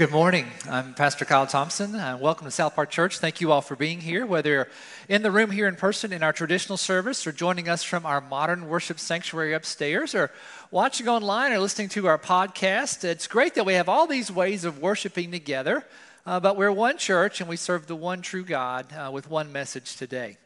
Good morning. I'm Pastor Kyle Thompson. Uh, welcome to South Park Church. Thank you all for being here, whether you're in the room here in person in our traditional service or joining us from our modern worship sanctuary upstairs or watching online or listening to our podcast. It's great that we have all these ways of worshiping together, uh, but we're one church and we serve the one true God uh, with one message today.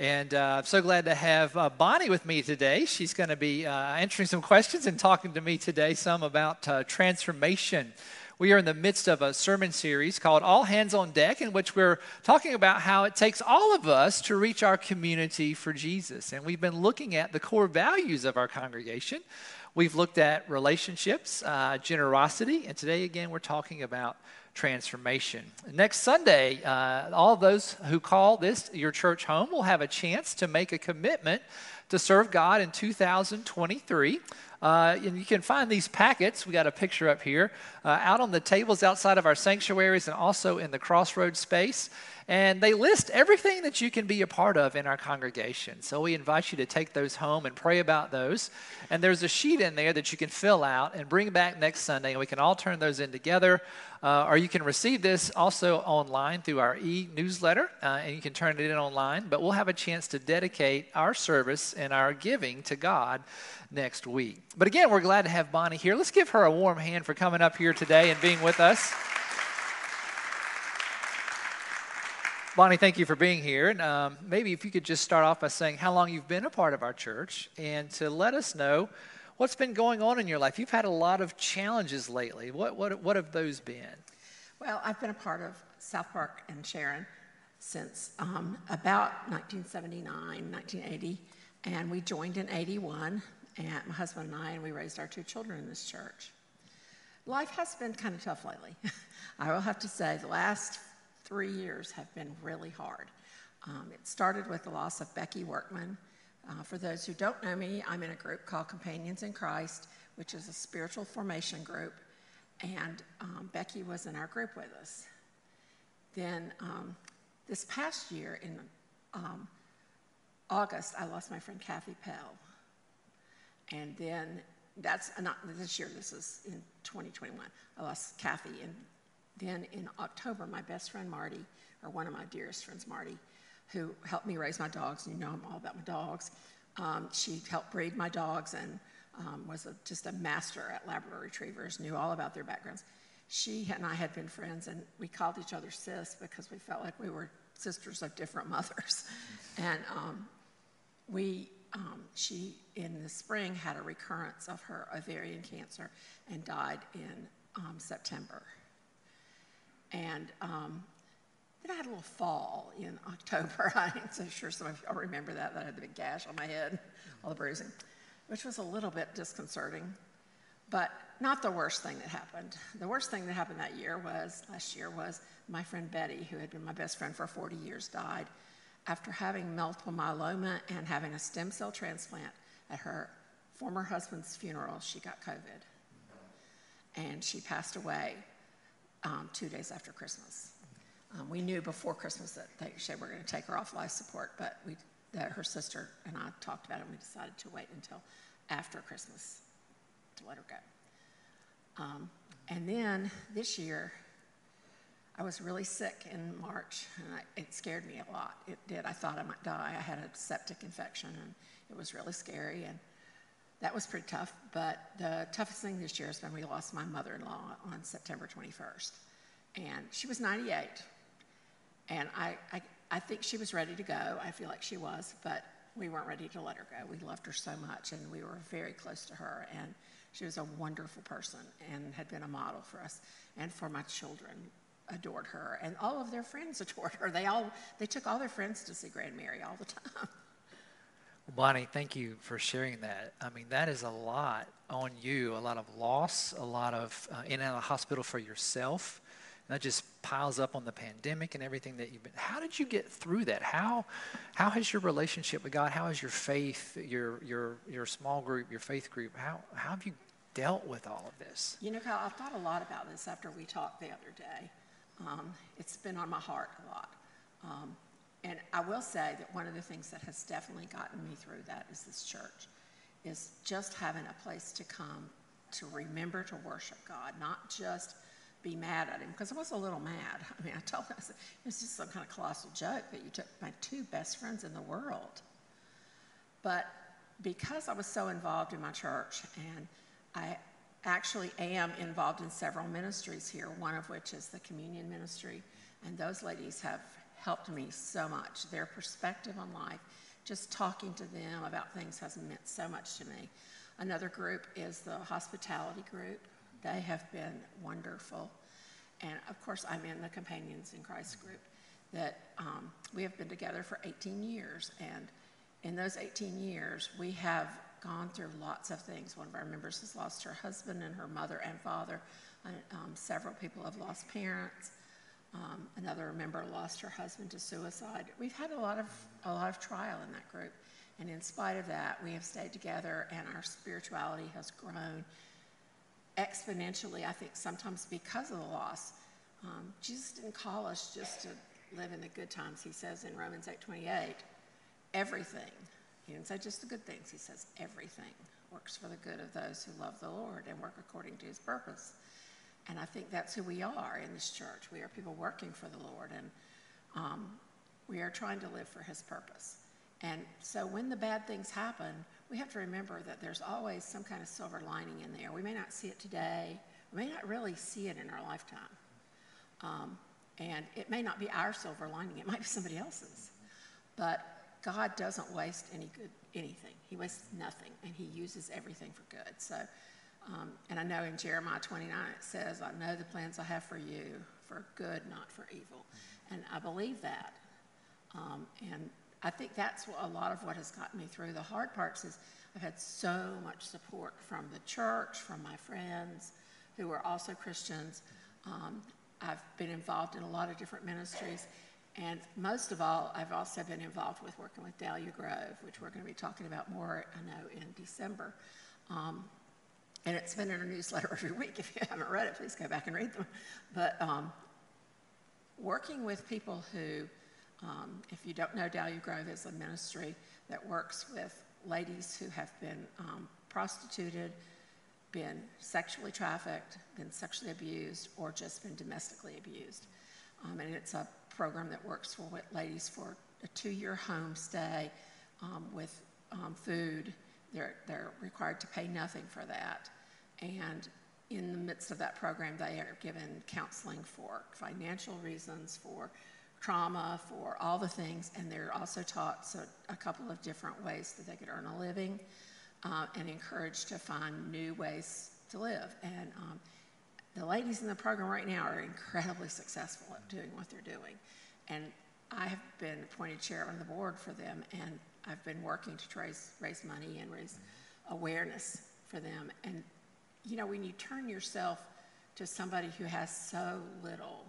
And uh, I'm so glad to have uh, Bonnie with me today. She's going to be uh, answering some questions and talking to me today some about uh, transformation. We are in the midst of a sermon series called All Hands on Deck, in which we're talking about how it takes all of us to reach our community for Jesus. And we've been looking at the core values of our congregation. We've looked at relationships, uh, generosity, and today again we're talking about transformation. Next Sunday, uh, all those who call this your church home will have a chance to make a commitment to serve God in 2023. Uh, and you can find these packets, we got a picture up here, uh, out on the tables outside of our sanctuaries and also in the crossroads space. And they list everything that you can be a part of in our congregation. So we invite you to take those home and pray about those. And there's a sheet in there that you can fill out and bring back next Sunday, and we can all turn those in together. Uh, or you can receive this also online through our e newsletter, uh, and you can turn it in online. But we'll have a chance to dedicate our service and our giving to God next week. But again, we're glad to have Bonnie here. Let's give her a warm hand for coming up here today and being with us. Bonnie, thank you for being here. And um, maybe if you could just start off by saying how long you've been a part of our church and to let us know what's been going on in your life. You've had a lot of challenges lately. What, what, what have those been? Well, I've been a part of South Park and Sharon since um, about 1979, 1980, and we joined in 81, and my husband and I, and we raised our two children in this church. Life has been kind of tough lately. I will have to say, the last three years have been really hard. Um, it started with the loss of Becky Workman. Uh, for those who don't know me, I'm in a group called Companions in Christ, which is a spiritual formation group, and um, Becky was in our group with us. Then um, this past year in um, August, I lost my friend Kathy Pell. And then that's not this year, this is in 2021. I lost Kathy And then in October, my best friend Marty, or one of my dearest friends, Marty, who helped me raise my dogs, you know I'm all about my dogs. Um, she helped breed my dogs and um, was a, just a master at Labrador retrievers, knew all about their backgrounds. She and I had been friends, and we called each other sis because we felt like we were sisters of different mothers. And um, we, um, she in the spring had a recurrence of her ovarian cancer and died in um, September. And I had a little fall in October. I'm so sure some of y'all remember that, that I had the big gash on my head, all the bruising, which was a little bit disconcerting, but not the worst thing that happened. The worst thing that happened that year was, last year, was my friend Betty, who had been my best friend for 40 years, died after having multiple myeloma and having a stem cell transplant at her former husband's funeral. She got COVID. And she passed away um, two days after Christmas. Um, we knew before Christmas that they said we're going to take her off life support, but we, that her sister and I talked about it and we decided to wait until after Christmas to let her go. Um, and then this year, I was really sick in March, and I, it scared me a lot. It did. I thought I might die. I had a septic infection, and it was really scary. And that was pretty tough, but the toughest thing this year has been we lost my mother in law on September 21st. And she was 98. And I, I, I think she was ready to go. I feel like she was, but we weren't ready to let her go. We loved her so much, and we were very close to her. And she was a wonderful person and had been a model for us and for my children adored her and all of their friends adored her they all they took all their friends to see grand mary all the time Bonnie, thank you for sharing that. I mean, that is a lot on you, a lot of loss, a lot of uh, in and out of hospital for yourself. That just piles up on the pandemic and everything that you've been. How did you get through that? How, how has your relationship with God? How has your faith, your your your small group, your faith group? How how have you dealt with all of this? You know, Kyle, I've thought a lot about this after we talked the other day. Um, it's been on my heart a lot. Um, and I will say that one of the things that has definitely gotten me through that is this church, is just having a place to come to remember to worship God, not just be mad at him because I was a little mad. I mean, I told him, I said, it was just some kind of colossal joke that you took my two best friends in the world. But because I was so involved in my church, and I actually am involved in several ministries here, one of which is the communion ministry, and those ladies have helped me so much. Their perspective on life, just talking to them about things has meant so much to me. Another group is the hospitality group. They have been wonderful. And of course, I'm in the Companions in Christ group that um, we have been together for 18 years. And in those 18 years, we have gone through lots of things. One of our members has lost her husband and her mother and father. Um, several people have lost parents. Um, another member lost her husband to suicide. We've had a lot of a lot of trial in that group, and in spite of that, we have stayed together, and our spirituality has grown exponentially. I think sometimes because of the loss. Um, Jesus didn't call us just to live in the good times. He says in Romans 8:28, everything. He didn't say just the good things. He says everything works for the good of those who love the Lord and work according to His purpose. And I think that's who we are in this church. We are people working for the Lord, and um, we are trying to live for His purpose. And so when the bad things happen, we have to remember that there's always some kind of silver lining in there. We may not see it today, we may not really see it in our lifetime. Um, and it may not be our silver lining, it might be somebody else's. But God doesn't waste any good anything. He wastes nothing, and He uses everything for good. So um, and I know in Jeremiah 29 it says, I know the plans I have for you for good, not for evil. And I believe that. Um, and I think that's a lot of what has gotten me through. The hard parts is I've had so much support from the church, from my friends who are also Christians. Um, I've been involved in a lot of different ministries. And most of all, I've also been involved with working with Dahlia Grove, which we're going to be talking about more, I know, in December. Um, and it's been in a newsletter every week. If you haven't read it, please go back and read them. But um, working with people who, um, if you don't know, Dahlia Grove is a ministry that works with ladies who have been um, prostituted, been sexually trafficked, been sexually abused, or just been domestically abused. Um, and it's a program that works for ladies for a two-year home stay um, with um, food. They're, they're required to pay nothing for that. And in the midst of that program, they are given counseling for financial reasons, for trauma, for all the things, and they're also taught so, a couple of different ways that they could earn a living uh, and encouraged to find new ways to live. And um, the ladies in the program right now are incredibly successful at doing what they're doing. And I have been appointed chair on the board for them, and I've been working to raise, raise money and raise awareness for them. And you know, when you turn yourself to somebody who has so little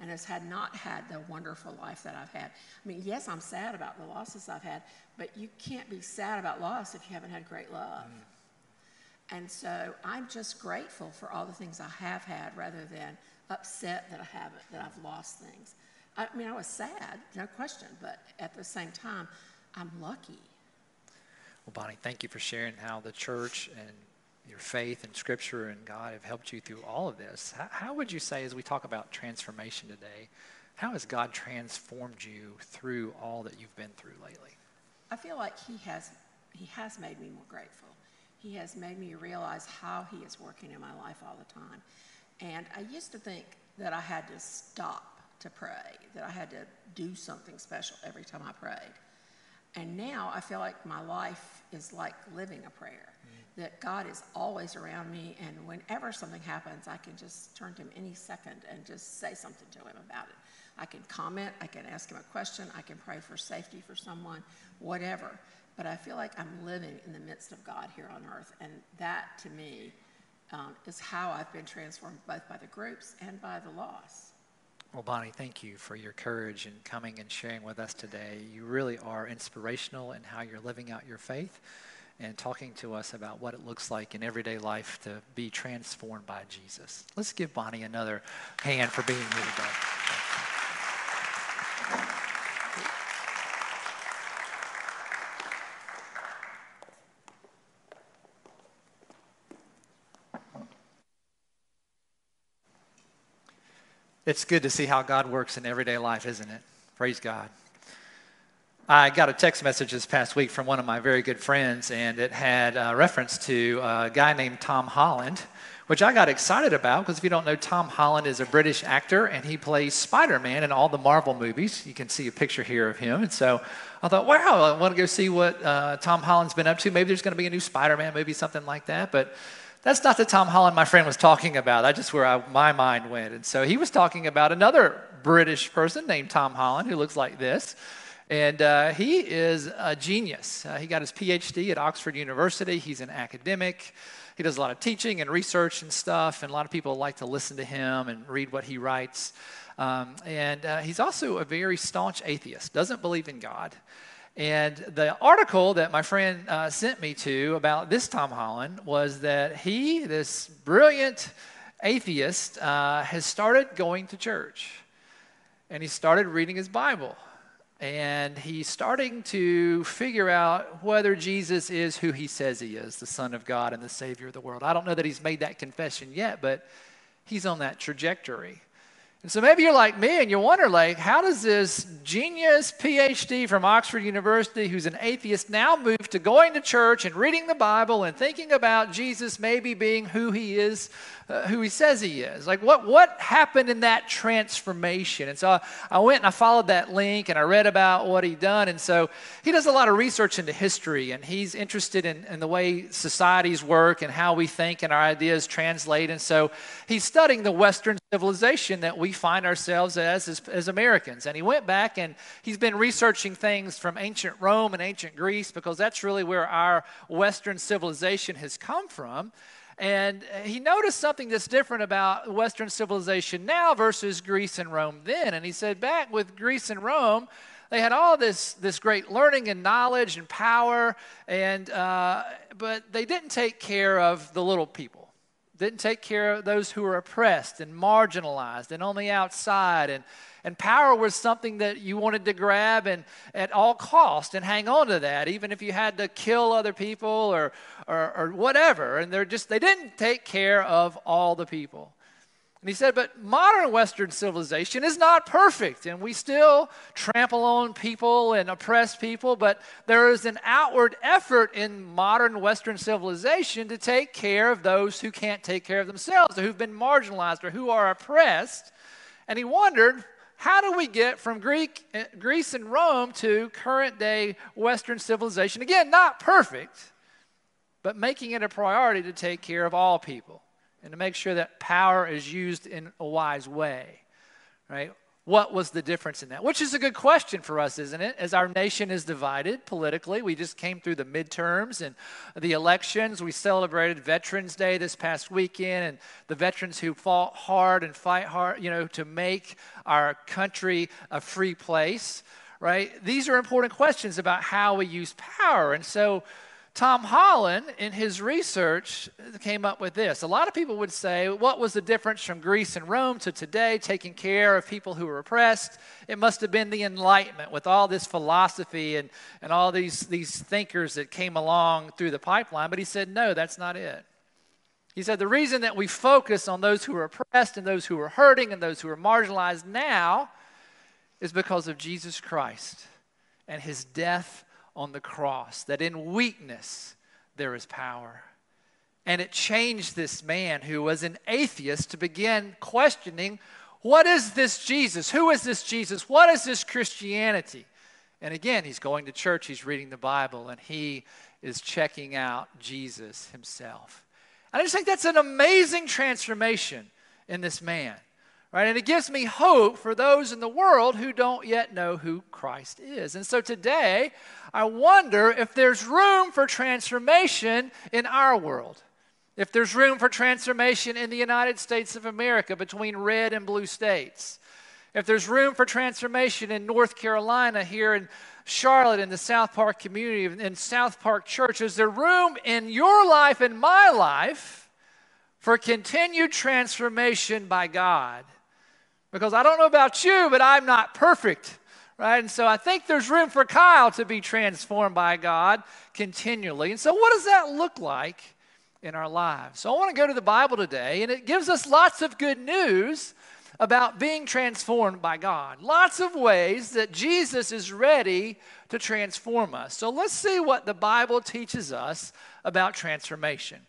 and has had not had the wonderful life that I've had. I mean, yes, I'm sad about the losses I've had, but you can't be sad about loss if you haven't had great love. Mm. And so I'm just grateful for all the things I have had rather than upset that I haven't, that I've lost things. I mean, I was sad, no question, but at the same time, I'm lucky. Well, Bonnie, thank you for sharing how the church and your faith and Scripture and God have helped you through all of this. How, how, would you say, as we talk about transformation today, how has God transformed you through all that you've been through lately? I feel like He has, He has made me more grateful. He has made me realize how He is working in my life all the time. And I used to think that I had to stop to pray, that I had to do something special every time I prayed. And now I feel like my life is like living a prayer that God is always around me, and whenever something happens, I can just turn to Him any second and just say something to Him about it. I can comment, I can ask Him a question, I can pray for safety for someone, whatever. But I feel like I'm living in the midst of God here on earth, and that to me um, is how I've been transformed both by the groups and by the loss. Well, Bonnie, thank you for your courage in coming and sharing with us today. You really are inspirational in how you're living out your faith and talking to us about what it looks like in everyday life to be transformed by Jesus. Let's give Bonnie another hand for being here today. It's good to see how God works in everyday life, isn't it? Praise God. I got a text message this past week from one of my very good friends, and it had a reference to a guy named Tom Holland, which I got excited about because if you don't know, Tom Holland is a British actor and he plays Spider Man in all the Marvel movies. You can see a picture here of him. And so I thought, wow, I want to go see what uh, Tom Holland's been up to. Maybe there's going to be a new Spider Man movie, something like that. But that's not the Tom Holland my friend was talking about. That's just where I, my mind went. And so he was talking about another British person named Tom Holland who looks like this. And uh, he is a genius. Uh, he got his PhD at Oxford University. He's an academic. He does a lot of teaching and research and stuff, and a lot of people like to listen to him and read what he writes. Um, and uh, he's also a very staunch atheist, doesn't believe in God. And the article that my friend uh, sent me to about this Tom Holland was that he, this brilliant atheist, uh, has started going to church. And he started reading his Bible. And he's starting to figure out whether Jesus is who he says he is, the Son of God and the Savior of the world. I don't know that he's made that confession yet, but he's on that trajectory. And so maybe you're like me and you wonder, like, how does this genius PhD from Oxford University, who's an atheist, now move to going to church and reading the Bible and thinking about Jesus maybe being who he is, uh, who he says he is? Like, what, what happened in that transformation? And so I, I went and I followed that link and I read about what he'd done. And so he does a lot of research into history and he's interested in, in the way societies work and how we think and our ideas translate. And so he's studying the Western civilization that we find ourselves as, as, as Americans. And he went back and he's been researching things from ancient Rome and ancient Greece because that's really where our Western civilization has come from. And he noticed something that's different about Western civilization now versus Greece and Rome then. And he said, back with Greece and Rome, they had all this, this great learning and knowledge and power, and, uh, but they didn't take care of the little people didn't take care of those who were oppressed and marginalized and on the outside. And and power was something that you wanted to grab and at all cost and hang on to that even if you had to kill other people or or, or whatever. And they're just they didn't take care of all the people and he said, but modern Western civilization is not perfect, and we still trample on people and oppress people, but there is an outward effort in modern Western civilization to take care of those who can't take care of themselves, or who've been marginalized, or who are oppressed. And he wondered, how do we get from Greek, eh, Greece and Rome to current day Western civilization? Again, not perfect, but making it a priority to take care of all people and to make sure that power is used in a wise way, right? What was the difference in that? Which is a good question for us, isn't it? As our nation is divided politically, we just came through the midterms and the elections. We celebrated Veterans Day this past weekend, and the veterans who fought hard and fight hard, you know, to make our country a free place, right? These are important questions about how we use power. And so, Tom Holland, in his research, came up with this. A lot of people would say, What was the difference from Greece and Rome to today, taking care of people who were oppressed? It must have been the Enlightenment with all this philosophy and, and all these, these thinkers that came along through the pipeline. But he said, No, that's not it. He said, The reason that we focus on those who are oppressed and those who are hurting and those who are marginalized now is because of Jesus Christ and his death on the cross, that in weakness there is power. And it changed this man who was an atheist to begin questioning what is this Jesus? Who is this Jesus? What is this Christianity? And again, he's going to church, he's reading the Bible, and he is checking out Jesus himself. And I just think that's an amazing transformation in this man right? And it gives me hope for those in the world who don't yet know who Christ is. And so today, I wonder if there's room for transformation in our world. If there's room for transformation in the United States of America between red and blue states. If there's room for transformation in North Carolina, here in Charlotte, in the South Park community, in South Park Church, is there room in your life and my life for continued transformation by God? Because I don't know about you, but I'm not perfect, right? And so I think there's room for Kyle to be transformed by God continually. And so, what does that look like in our lives? So, I want to go to the Bible today, and it gives us lots of good news about being transformed by God. Lots of ways that Jesus is ready to transform us. So let's see what the Bible teaches us about transformation.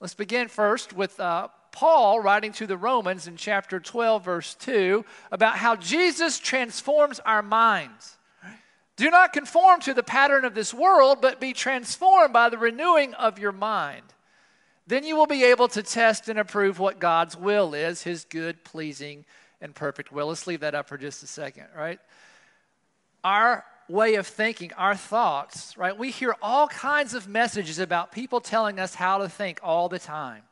Let's begin first with uh, Paul writing to the Romans in chapter 12, verse 2, about how Jesus transforms our minds. Do not conform to the pattern of this world, but be transformed by the renewing of your mind. Then you will be able to test and approve what God's will is, his good, pleasing, and perfect will. Let's leave that up for just a second, right? Our way of thinking, our thoughts, right? We hear all kinds of messages about people telling us how to think all the time.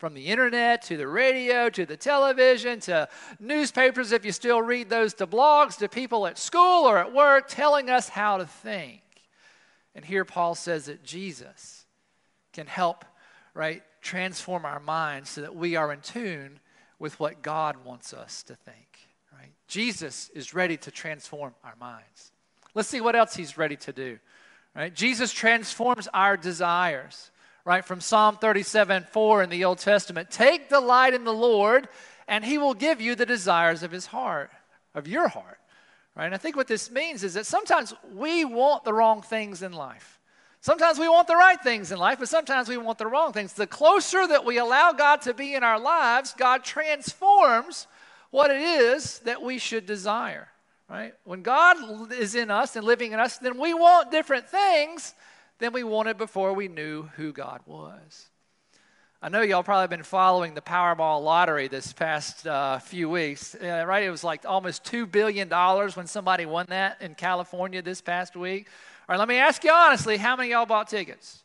From the internet to the radio to the television to newspapers, if you still read those, to blogs, to people at school or at work telling us how to think. And here Paul says that Jesus can help right, transform our minds so that we are in tune with what God wants us to think, right? Jesus is ready to transform our minds. Let's see what else he's ready to do, right? Jesus transforms our desires, right? From Psalm 37 4 in the Old Testament Take delight in the Lord, and he will give you the desires of his heart, of your heart, right? And I think what this means is that sometimes we want the wrong things in life. Sometimes we want the right things in life, but sometimes we want the wrong things. The closer that we allow God to be in our lives, God transforms what it is that we should desire. Right? When God is in us and living in us, then we want different things than we wanted before we knew who God was. I know y'all probably been following the Powerball lottery this past uh, few weeks, uh, right? It was like almost $2 billion when somebody won that in California this past week. All right, let me ask you honestly how many y'all bought tickets?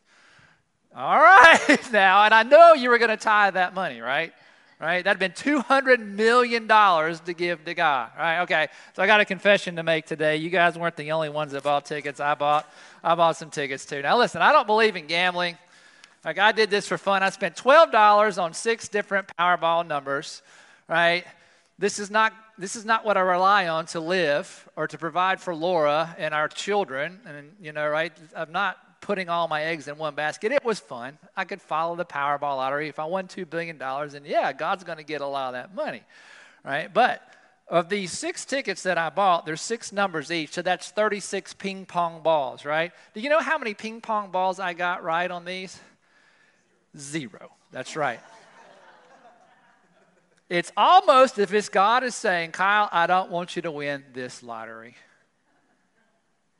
All right, now, and I know you were going to tie that money, right? Right? That'd been $200 million to give to God. Right? Okay, so I got a confession to make today. You guys weren't the only ones that bought tickets. I bought, I bought some tickets too. Now, listen, I don't believe in gambling. Like, I did this for fun. I spent $12 on six different Powerball numbers, right? This is not this is not what I rely on to live or to provide for Laura and our children. And, you know, right? I'm not putting all my eggs in one basket. It was fun. I could follow the Powerball lottery. If I won $2 billion, and yeah, God's going to get a lot of that money, right? But of these six tickets that I bought, there's six numbers each, so that's 36 ping pong balls, right? Do you know how many ping pong balls I got right on these? Zero. That's right. It's almost if it's God is saying, Kyle, I don't want you to win this lottery.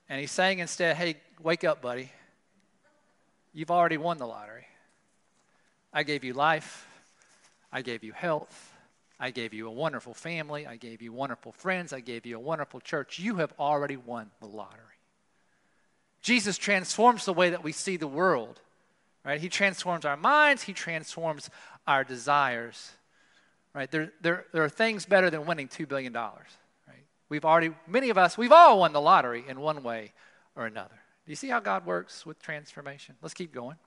And he's saying instead, hey, wake up, buddy. You've already won the lottery. I gave you life. I gave you health. I gave you a wonderful family. I gave you wonderful friends. I gave you a wonderful church. You have already won the lottery. Jesus transforms the way that we see the world, right? He transforms our minds, He transforms our desires right? There, there, there are things better than winning $2 billion, right? We've already, many of us, we've all won the lottery in one way or another. Do you see how God works with transformation? Let's keep going.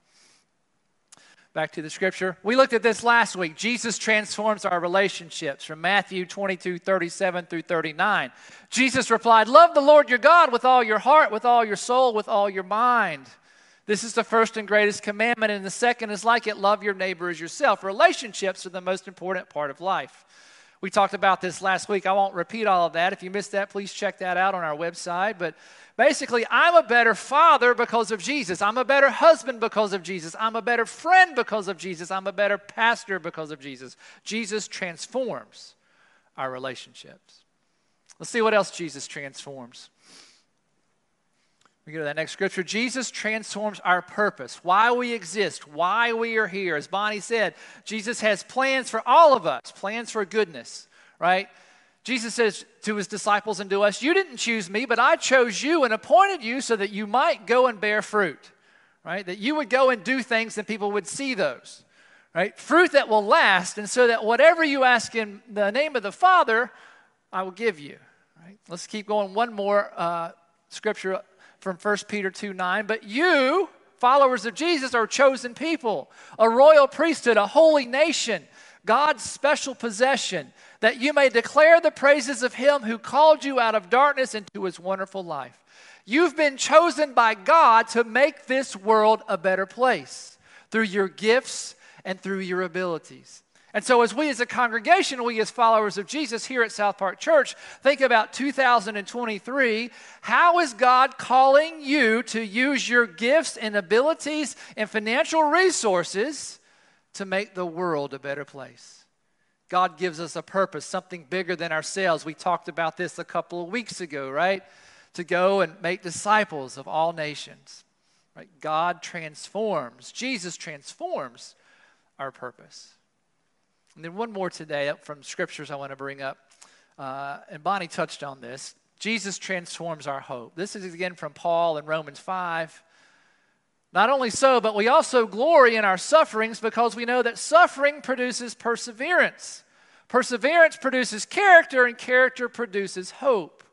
Back to the scripture. We looked at this last week. Jesus transforms our relationships from Matthew 22, 37 through 39. Jesus replied, Love the Lord your God with all your heart, with all your soul, with all your mind. This is the first and greatest commandment, and the second is like it love your neighbor as yourself. Relationships are the most important part of life. We talked about this last week. I won't repeat all of that. If you missed that, please check that out on our website. But basically, I'm a better father because of Jesus. I'm a better husband because of Jesus. I'm a better friend because of Jesus. I'm a better pastor because of Jesus. Jesus transforms our relationships. Let's see what else Jesus transforms. We go to that next scripture. Jesus transforms our purpose, why we exist, why we are here. As Bonnie said, Jesus has plans for all of us, plans for goodness, right? Jesus says to his disciples and to us, You didn't choose me, but I chose you and appointed you so that you might go and bear fruit, right? That you would go and do things and people would see those, right? Fruit that will last, and so that whatever you ask in the name of the Father, I will give you, right? Let's keep going. One more uh, scripture from 1 Peter 2 9. But you, followers of Jesus, are chosen people, a royal priesthood, a holy nation, God's special possession, that you may declare the praises of him who called you out of darkness into his wonderful life. You've been chosen by God to make this world a better place through your gifts and through your abilities. And so, as we as a congregation, we as followers of Jesus here at South Park Church, think about 2023. How is God calling you to use your gifts and abilities and financial resources to make the world a better place? God gives us a purpose, something bigger than ourselves. We talked about this a couple of weeks ago, right? To go and make disciples of all nations. Right? God transforms, Jesus transforms our purpose. And then one more today from scriptures I want to bring up. Uh, and Bonnie touched on this. Jesus transforms our hope. This is again from Paul in Romans 5. Not only so, but we also glory in our sufferings because we know that suffering produces perseverance. Perseverance produces character, and character produces hope.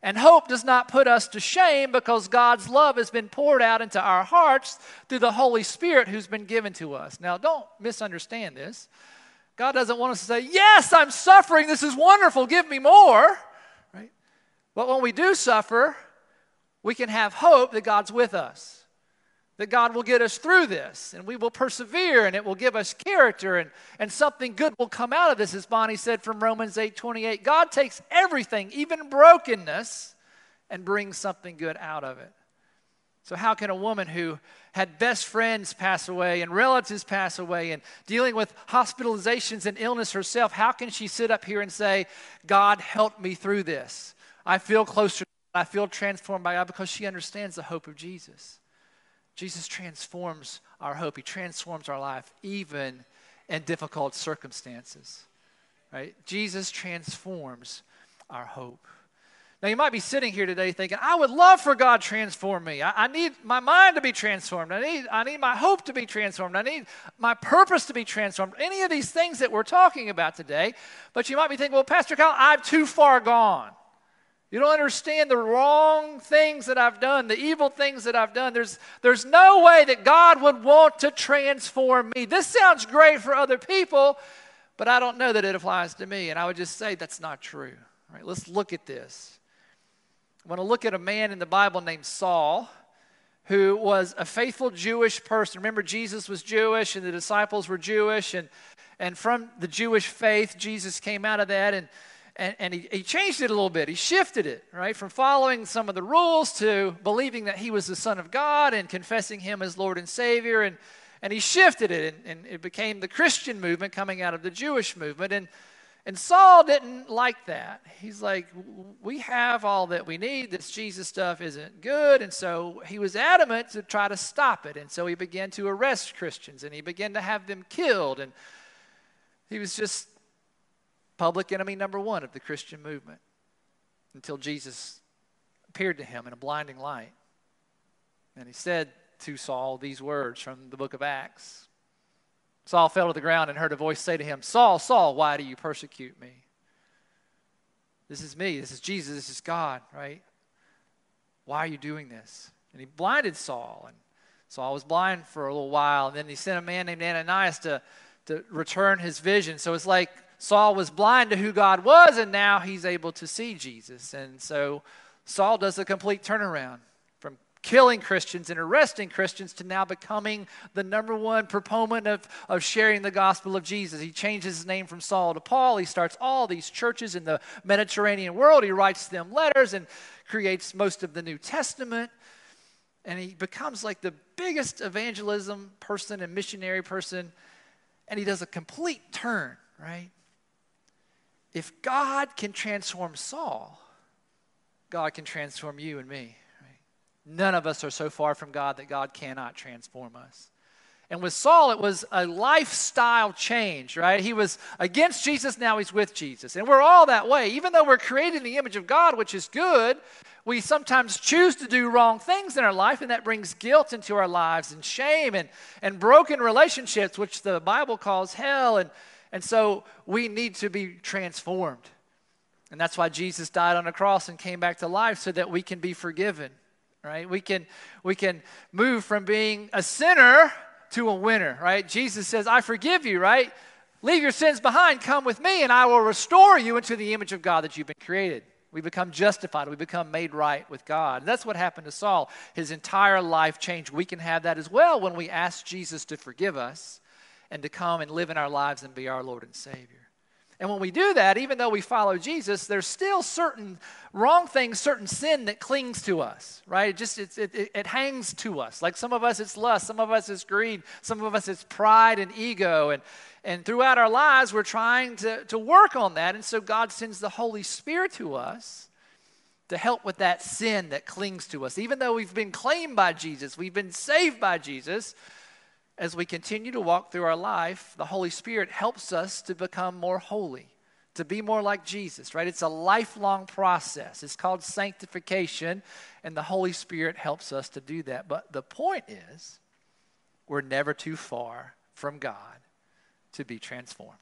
And hope does not put us to shame because God's love has been poured out into our hearts through the Holy Spirit who's been given to us. Now, don't misunderstand this. God doesn't want us to say, Yes, I'm suffering. This is wonderful. Give me more. Right? But when we do suffer, we can have hope that God's with us, that God will get us through this, and we will persevere, and it will give us character, and, and something good will come out of this, as Bonnie said from Romans 8 28. God takes everything, even brokenness, and brings something good out of it. So, how can a woman who had best friends pass away and relatives pass away and dealing with hospitalizations and illness herself, how can she sit up here and say, God helped me through this? I feel closer, I feel transformed by God because she understands the hope of Jesus. Jesus transforms our hope, He transforms our life, even in difficult circumstances. Right? Jesus transforms our hope. Now, you might be sitting here today thinking, I would love for God to transform me. I, I, need my mind to be transformed. I need, I need my hope to be transformed. I need my purpose to be transformed. Any of these things that we're talking about today. But you might be thinking, well, Pastor Kyle, I'm too far gone. You don't understand the wrong things that I've done, the evil things that I've done. There's, there's no way that God would want to transform me. This sounds great for other people, but I don't know that it applies to me. And I would just say that's not true. All right, let's look at this. I want to look at a man in the Bible named Saul who was a faithful Jewish person. Remember, Jesus was Jewish and the disciples were Jewish, and, and from the Jewish faith, Jesus came out of that and, and, and he, he changed it a little bit. He shifted it, right, from following some of the rules to believing that he was the Son of God and confessing him as Lord and Savior. And, and he shifted it, and, and it became the Christian movement coming out of the Jewish movement. And and Saul didn't like that. He's like, we have all that we need. This Jesus stuff isn't good. And so he was adamant to try to stop it. And so he began to arrest Christians and he began to have them killed. And he was just public enemy number one of the Christian movement until Jesus appeared to him in a blinding light. And he said to Saul these words from the book of Acts Saul fell to the ground and heard a voice say to him, Saul, Saul, why do you persecute me? This is me. This is Jesus. This is God, right? Why are you doing this? And he blinded Saul. And Saul was blind for a little while. And then he sent a man named Ananias to, to return his vision. So it's like Saul was blind to who God was, and now he's able to see Jesus. And so Saul does a complete turnaround killing Christians and arresting Christians to now becoming the number one proponent of, of sharing the gospel of Jesus. He changes his name from Saul to Paul. He starts all these churches in the Mediterranean world. He writes them letters and creates most of the New Testament. And he becomes like the biggest evangelism person and missionary person. And he does a complete turn, right? If God can transform Saul, God can transform you and me. None of us are so far from God that God cannot transform us. And with Saul, it was a lifestyle change, right? He was against Jesus, now he's with Jesus. And we're all that way. Even though we're created in the image of God, which is good, we sometimes choose to do wrong things in our life, and that brings guilt into our lives and shame and, and broken relationships, which the Bible calls hell. And, and so we need to be transformed. And that's why Jesus died on the cross and came back to life so that we can be forgiven right? We can, we can move from being a sinner to a winner, right? Jesus says, I forgive you, right? Leave your sins behind, come with me, and I will restore you into the image of God that you've been created. We become justified. We become made right with God. And that's what happened to Saul. His entire life changed. We can have that as well when we ask Jesus to forgive us and to come and live in our lives and be our Lord and Savior. And when we do that, even though we follow Jesus, there's still certain wrong things, certain sin that clings to us, right? It just it, it, it hangs to us. Like some of us, it's lust. Some of us, it's greed. Some of us, it's pride and ego. And, and throughout our lives, we're trying to, to work on that. And so God sends the Holy Spirit to us to help with that sin that clings to us. Even though we've been claimed by Jesus, we've been saved by Jesus, as we continue to walk through our life, the Holy Spirit helps us to become more holy, to be more like Jesus, right? It's a lifelong process. It's called sanctification, and the Holy Spirit helps us to do that. But the point is, we're never too far from God to be transformed.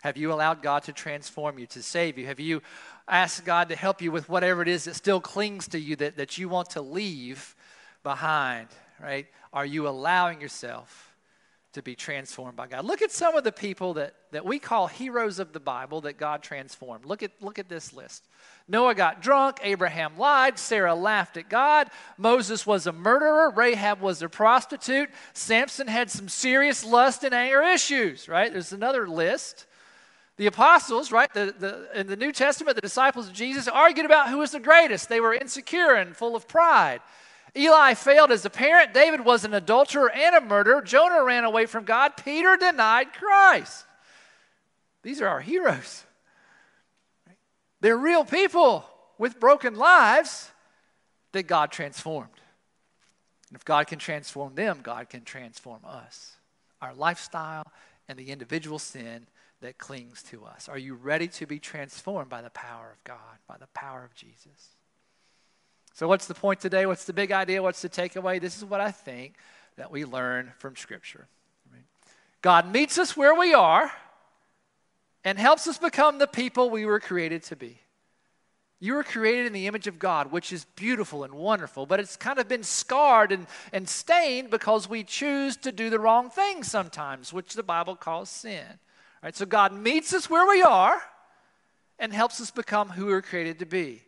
Have you allowed God to transform you, to save you? Have you asked God to help you with whatever it is that still clings to you that, that you want to leave behind, right? Are you allowing yourself to be transformed by God? Look at some of the people that, that we call heroes of the Bible that God transformed. Look at, look at this list. Noah got drunk, Abraham lied, Sarah laughed at God, Moses was a murderer, Rahab was a prostitute, Samson had some serious lust and anger issues, right? There's another list. The apostles, right, the, the, in the New Testament, the disciples of Jesus argued about who was the greatest. They were insecure and full of pride. Eli failed as a parent. David was an adulterer and a murderer. Jonah ran away from God. Peter denied Christ. These are our heroes. They're real people with broken lives that God transformed. And if God can transform them, God can transform us. Our lifestyle and the individual sin that clings to us. Are you ready to be transformed by the power of God, by the power of Jesus? So, what's the point today? What's the big idea? What's the takeaway? This is what I think that we learn from Scripture. God meets us where we are and helps us become the people we were created to be. You were created in the image of God, which is beautiful and wonderful, but it's kind of been scarred and, and stained because we choose to do the wrong thing sometimes, which the Bible calls sin. All right, so God meets us where we are and helps us become who we were created to be.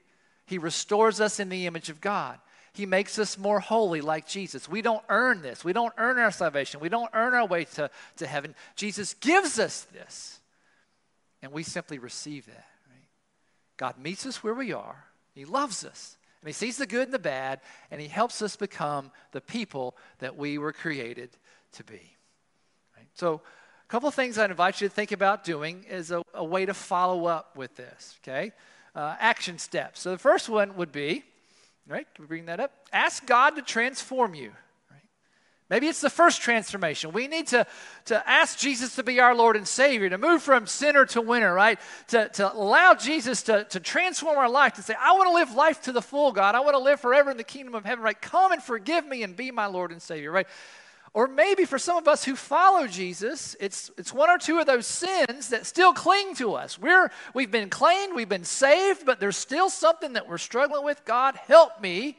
He restores us in the image of God. He makes us more holy like Jesus. We don't earn this. We don't earn our salvation. We don't earn our way to, to heaven. Jesus gives us this. And we simply receive that. Right? God meets us where we are. He loves us. And He sees the good and the bad. And He helps us become the people that we were created to be. Right? So, a couple of things I'd invite you to think about doing is a, a way to follow up with this. Okay? Uh, action steps. So the first one would be, right? Can we bring that up? Ask God to transform you. Right? Maybe it's the first transformation. We need to, to ask Jesus to be our Lord and Savior, to move from sinner to winner, right? To, to allow Jesus to, to transform our life, to say, I want to live life to the full, God. I want to live forever in the kingdom of heaven, right? Come and forgive me and be my Lord and Savior, right? Or maybe for some of us who follow Jesus, it's, it's one or two of those sins that still cling to us. We're, we've been claimed, we've been saved, but there's still something that we're struggling with. God, help me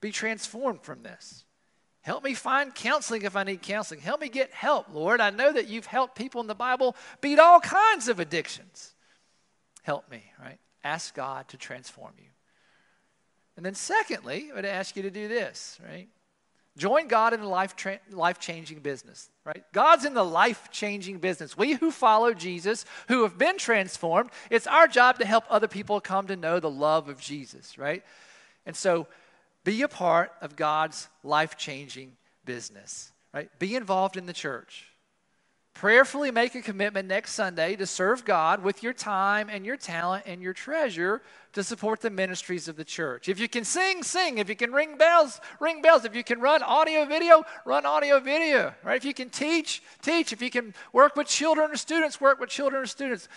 be transformed from this. Help me find counseling if I need counseling. Help me get help, Lord. I know that you've helped people in the Bible beat all kinds of addictions. Help me, right? Ask God to transform you. And then, secondly, I would ask you to do this, right? Join God in the life, tra- life changing business, right? God's in the life changing business. We who follow Jesus, who have been transformed, it's our job to help other people come to know the love of Jesus, right? And so be a part of God's life changing business, right? Be involved in the church. Prayerfully make a commitment next Sunday to serve God with your time and your talent and your treasure to support the ministries of the church. If you can sing, sing. If you can ring bells, ring bells. If you can run audio video, run audio video. Right? If you can teach, teach. If you can work with children or students, work with children or students.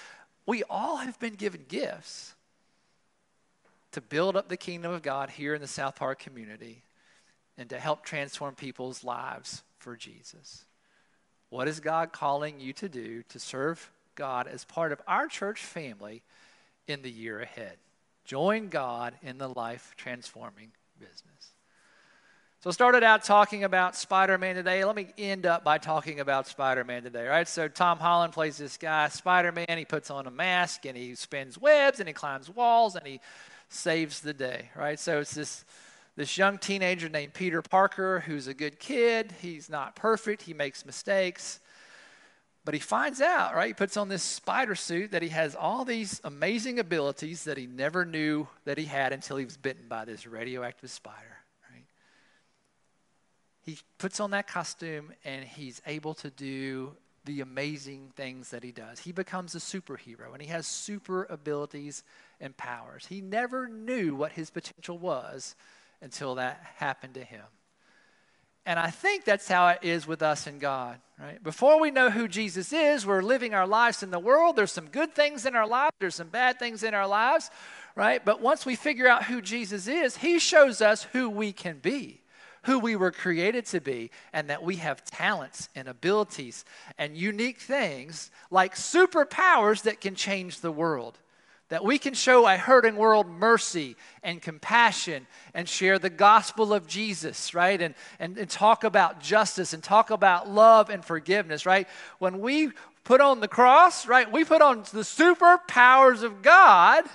We all have been given gifts to build up the kingdom of God here in the South Park community and to help transform people's lives for Jesus. What is God calling you to do to serve God as part of our church family in the year ahead? Join God in the life transforming business. So, started out talking about Spider Man today. Let me end up by talking about Spider Man today, right? So, Tom Holland plays this guy, Spider Man. He puts on a mask and he spins webs and he climbs walls and he saves the day, right? So, it's this this young teenager named Peter Parker who's a good kid. He's not perfect, he makes mistakes. But he finds out, right? He puts on this spider suit that he has all these amazing abilities that he never knew that he had until he was bitten by this radioactive spider, right? He puts on that costume and he's able to do the amazing things that he does. He becomes a superhero and he has super abilities and powers. He never knew what his potential was until that happened to him. And I think that's how it is with us and God, right? Before we know who Jesus is, we're living our lives in the world. There's some good things in our lives, there's some bad things in our lives, right? But once we figure out who Jesus is, he shows us who we can be, who we were created to be, and that we have talents and abilities and unique things like superpowers that can change the world that we can show a hurting world mercy and compassion and share the gospel of Jesus, right? And, and, and talk about justice and talk about love and forgiveness, right? When we put on the cross, right, we put on the superpowers of God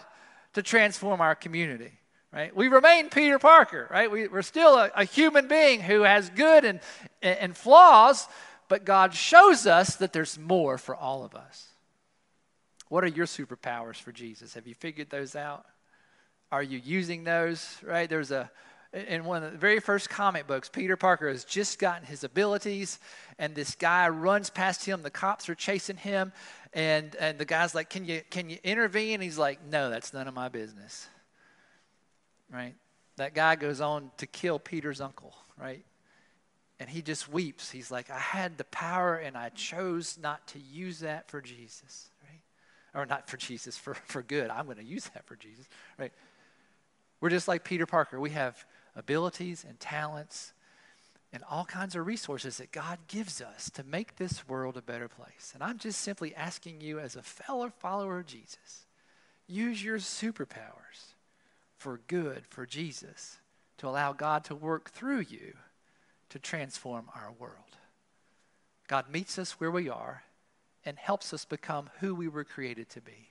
to transform our community. Right? We remain Peter Parker, right? We, are still a, a, human being who has good and, and flaws, but God shows us that there's more for all of us. What are your superpowers for Jesus? Have you figured those out? Are you using those? Right? There's a in one of the very first comic books, Peter Parker has just gotten his abilities, and this guy runs past him. The cops are chasing him, and, and the guy's like, Can you can you intervene? he's like, No, that's none of my business. Right? That guy goes on to kill Peter's uncle, right? And he just weeps. He's like, I had the power and I chose not to use that for Jesus or not for Jesus, for, for good. I'm going to use that for Jesus, right? We're just like Peter Parker. We have abilities and talents and all kinds of resources that God gives us to make this world a better place. And I'm just simply asking you, as a fellow follower of Jesus, use your superpowers for good for Jesus to allow God to work through you to transform our world. God meets us where we are and helps us become who we were created to be.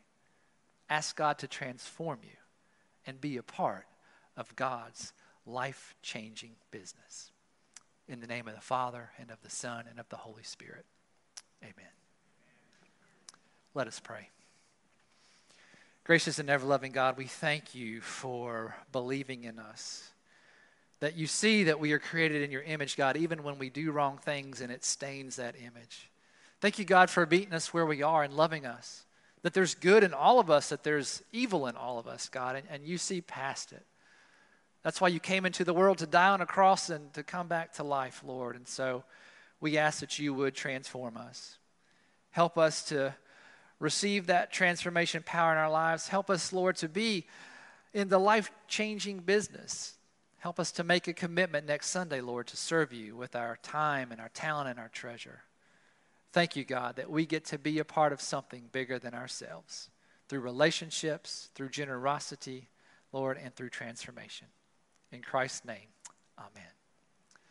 Ask God to transform you and be a part of God's life changing business. In the name of the Father, and of the Son, and of the Holy Spirit. Amen. Let us pray. Gracious and ever loving God, we thank you for believing in us. That you see that we are created in your image, God, even when we do wrong things and it stains that image. Thank you, God, for meeting us where we are and loving us. That there's good in all of us, that there's evil in all of us, God, and, and you see past it. That's why you came into the world to die on a cross and to come back to life, Lord. And so we ask that you would transform us. Help us to receive that transformation power in our lives. Help us, Lord, to be in the life changing business. Help us to make a commitment next Sunday, Lord, to serve you with our time and our talent and our treasure. Thank you, God, that we get to be a part of something bigger than ourselves through relationships, through generosity, Lord, and through transformation. In Christ's name, amen.